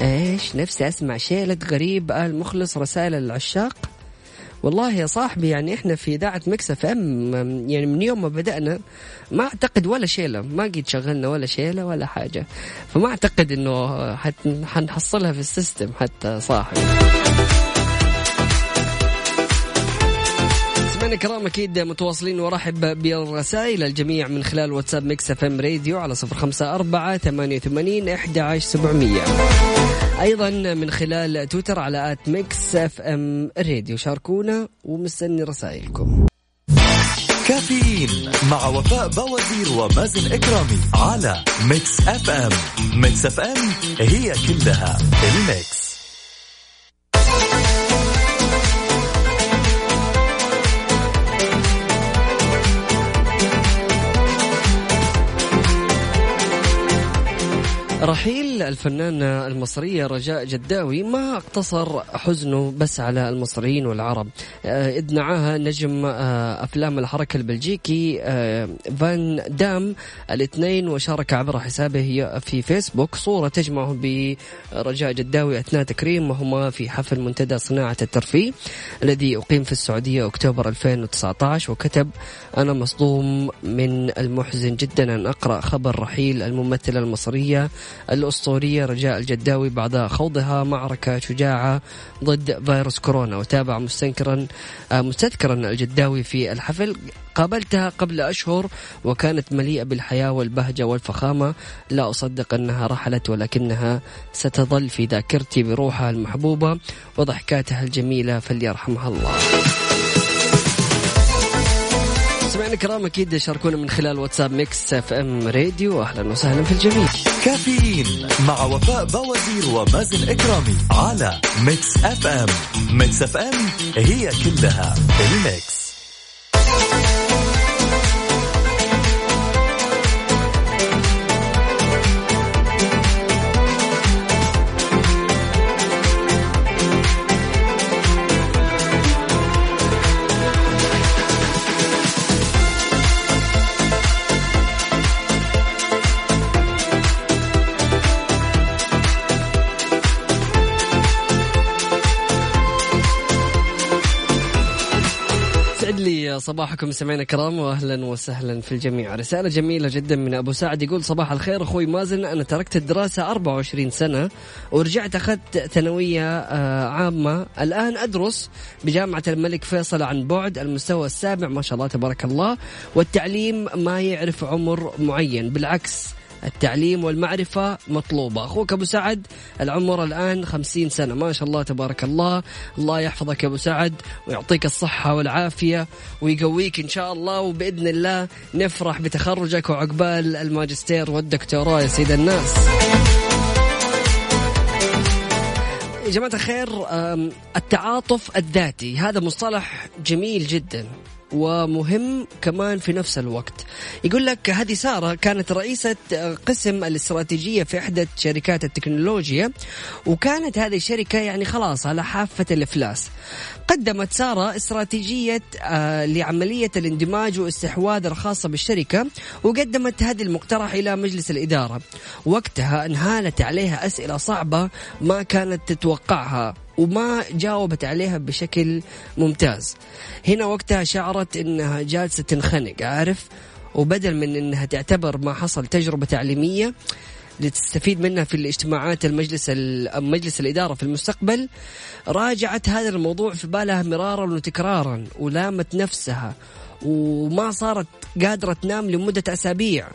إيش نفسي أسمع شيلة غريب آل مخلص رسائل العشاق؟ والله يا صاحبي يعني إحنا في إذاعة Mix FM يعني من يوم ما بدأنا ما أعتقد ولا شيلة ما قد شغلنا ولا شيلة ولا حاجة. فما أعتقد إنه حنحصلها في ال system حتى صاحبي. سمعنا كرام أكيد متواصلين وارحب بالرسائل الجميع من خلال واتساب Mix FM Radio على صفر خمسة أربعة ثمانية وثمانين إحدى عشر سبعمية. أيضا من خلال تويتر على at Mix FM Radio. شاركونا ومستني رسائلكم. كافيين مع وفاء بوازير ومازن إكرامي على Mix FM. Mix FM هي كلها ال mix. رحيل الفنانة المصرية رجاء جداوي ما اقتصر حزنه بس على المصريين والعرب. آه، إذ نعاها نجم آه، أفلام الحركة البلجيكي آه، فان دام الاثنين وشارك عبر حسابه في فيسبوك صورة تجمعه برجاء جداوي أثناء تكريمهما في حفل منتدى صناعة الترفيه الذي أقيم في السعودية أكتوبر 2019 وكتب أنا مصدوم من المحزن جدا أن أقرأ خبر رحيل الممثلة المصرية الأسطورية رجاء الجداوي بعد خوضها معركة شجاعة ضد فيروس كورونا وتابع مستنكرا آه، مستذكرا الجداوي في الحفل. قابلتها قبل أشهر وكانت مليئة بالحياة والبهجة والفخامة. لا أصدق أنها رحلت ولكنها ستظل في ذاكرتي بروحها المحبوبة وضحكاتها الجميلة فليرحمها الله. سمعنا الكرام أكيد شاركونا من خلال واتساب Mix FM Radio. أهلا وسهلا في الجميع. كافيين مع وفاء بوازير ومازن إكرامي على Mix FM. Mix FM هي كلها ال mix. لي صباحكم سمعنا كرام واهلا وسهلا في الجميع. رسالة جميلة جدا من أبو سعد يقول صباح الخير أخوي مازن أنا تركت الدراسة 24 سنة ورجعت أخذت ثانوية آه، عامة. الآن أدرس بجامعة الملك فيصل عن بعد المستوى السابع ما شاء الله تبارك الله والتعليم ما يعرف عمر معين. بالعكس التعليم والمعرفة مطلوبة. أخوك أبو سعد العمر الآن خمسين سنة. ما شاء الله تبارك الله. الله يحفظك يا أبو سعد ويعطيك الصحة والعافية ويقويك إن شاء الله وبإذن الله نفرح بتخرجك وعقبال الماجستير والدكتوراه يا سيد الناس. يا جماعة الخير التعاطف الذاتي هذا مصطلح جميل جدا. ومهم كمان في نفس الوقت. يقول لك هذه سارة كانت رئيسة قسم الاستراتيجية في إحدى شركات التكنولوجيا وكانت هذه الشركة يعني خلاص على حافة الإفلاس. قدمت سارة استراتيجية آه، لعملية الاندماج واستحواذ الخاصة بالشركة وقدمت هذه المقترح إلى مجلس الإدارة. وقتها انهالت عليها أسئلة صعبة ما كانت تتوقعها. وما جاوبت عليها بشكل ممتاز. هنا وقتها شعرت إنها جالسة تنخنق عارف؟ وبدل من إنها تعتبر ما حصل تجربة تعليمية لتستفيد منها في الاجتماعات المجلس ال- مجلس الإدارة في المستقبل راجعت هذا الموضوع في بالها مرارا وتكرارا ولامت نفسها وما صارت قادرة تنام لمدة أسابيع.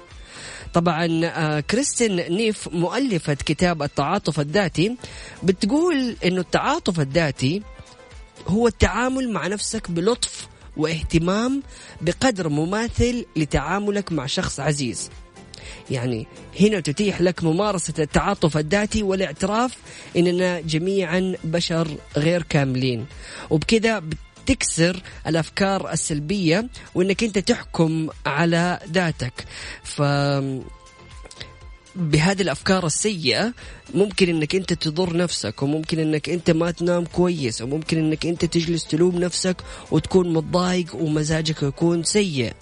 طبعا آه، كريستين نيف مؤلفة كتاب التعاطف الذاتي بتقول إنه التعاطف الذاتي هو التعامل مع نفسك بلطف واهتمام بقدر مماثل لتعاملك مع شخص عزيز. يعني هنا تتيح لك ممارسة التعاطف الذاتي والاعتراف إننا جميعا بشر غير كاملين. وبكذا تكسر الأفكار السلبية وإنك أنت تحكم على ذاتك. ف بهذه الأفكار السيئة ممكن إنك أنت تضر نفسك وممكن إنك أنت ما تنام كويس وممكن إنك أنت تجلس تلوم نفسك وتكون متضايق ومزاجك يكون سيء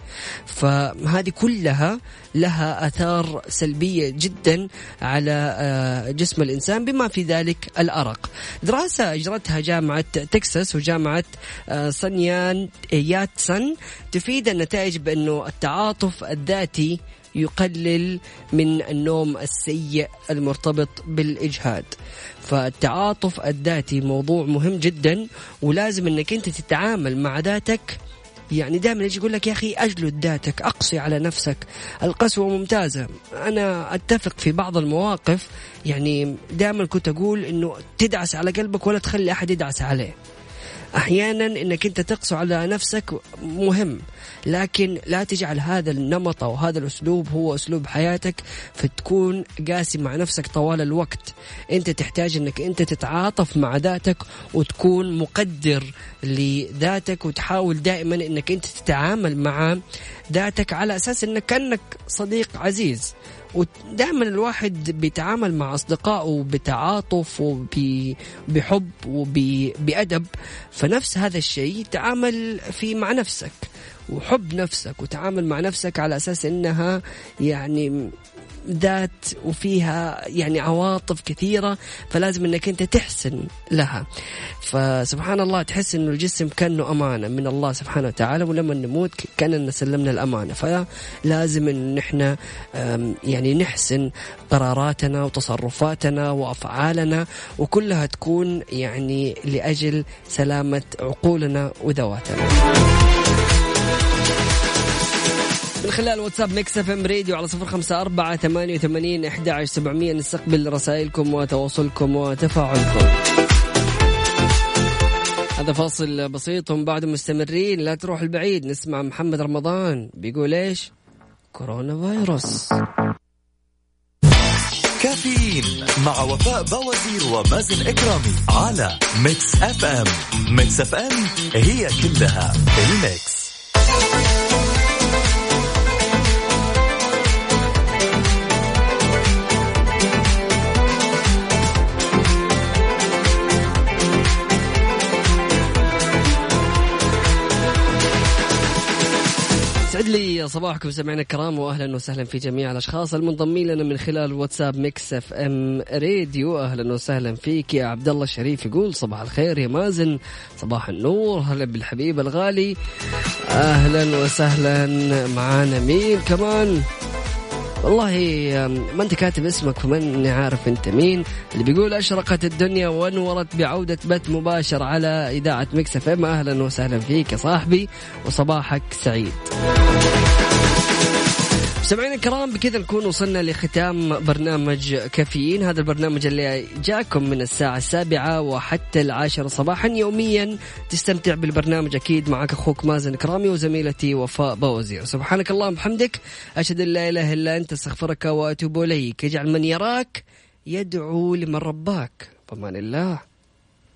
فهذه كلها لها آثار سلبية جدا على آه، جسم الإنسان بما في ذلك الأرق. دراسة أجرتها جامعة تكساس وجامعة آه، سانيان ياتسن تفيد النتائج بأنه التعاطف الذاتي يقلل من النوم السيء المرتبط بالإجهاد. فالتعاطف الذاتي موضوع مهم جدا ولازم إنك أنت تتعامل مع ذاتك. يعني دائما يجي يقول لك يا أخي أجلد ذاتك اقسي على نفسك. القسوة ممتازة. أنا أتفق في بعض المواقف. يعني دائما كنت أقول إنه تدعس على قلبك ولا تخلي أحد يدعس عليه. أحيانا إنك أنت تقسو على نفسك مهم. لكن لا تجعل هذا النمط أو هذا الأسلوب هو أسلوب حياتك فتكون قاسي مع نفسك طوال الوقت. أنت تحتاج إنك أنت تتعاطف مع ذاتك وتكون مقدر لذاتك وتحاول دائما إنك أنت تتعامل مع ذاتك على أساس إنك كأنك صديق عزيز. ودائما الواحد بيتعامل مع أصدقائه بتعاطف وبحب وبادب فنفس هذا الشيء تعامل في مع نفسك. وحب نفسك وتعامل مع نفسك على أساس إنها يعني ذات وفيها يعني عواطف كثيرة فلازم إنك أنت تحسن لها. فسبحان الله تحس إنه الجسم كأنه أمانة من الله سبحانه وتعالى ولما نموت كأننا سلمنا الأمانة. فلازم إن نحن يعني نحسن قراراتنا وتصرفاتنا وأفعالنا وكلها تكون يعني لأجل سلامة عقولنا وذواتنا. من خلال واتساب Mix FM Radio على صفر خمسة أربعة ثمانية وثمانين أحد عشر سبعمية نستقبل رسائلكم وتواصلكم وتفاعلكم. هذا فاصل بسيط ومن بعد مستمرين لا تروح البعيد. نسمع محمد رمضان بيقول إيش؟ كورونا فيروس. كافيين مع وفاء بوازير ومازن إكرامي على Mix FM. Mix FM هي كلها ال mix. يسعد لي صباحكم سمعنا الكرام واهلا وسهلا في جميع الأشخاص المنضمين لنا من خلال واتساب Mix FM Radio. أهلا وسهلا فيك يا عبد الله الشريف يقول صباح الخير يا مازن صباح النور هلا بالحبيب الغالي. أهلا وسهلا معانا مين كمان؟ والله ما أنت كاتب اسمك فماني عارف أنت مين اللي بيقول أشرقت الدنيا وانورت بعودة بث مباشر على إذاعة Mix FM. أهلا وسهلا فيك يا صاحبي وصباحك سعيد. سمعين الكرام بكذا نكون وصلنا لختام برنامج كافيين. هذا البرنامج اللي جاكم من الساعة السابعة وحتى العاشرة صباحا يوميا. تستمتع بالبرنامج أكيد معك أخوك مازن كرامي وزميلتي وفاء بوزير. سبحانك اللهم وبحمدك. أشهد أن لا إله إلا أنت أستغفرك وأتوب إليك. يجعل من يراك يدعو لمن رباك. فمان الله.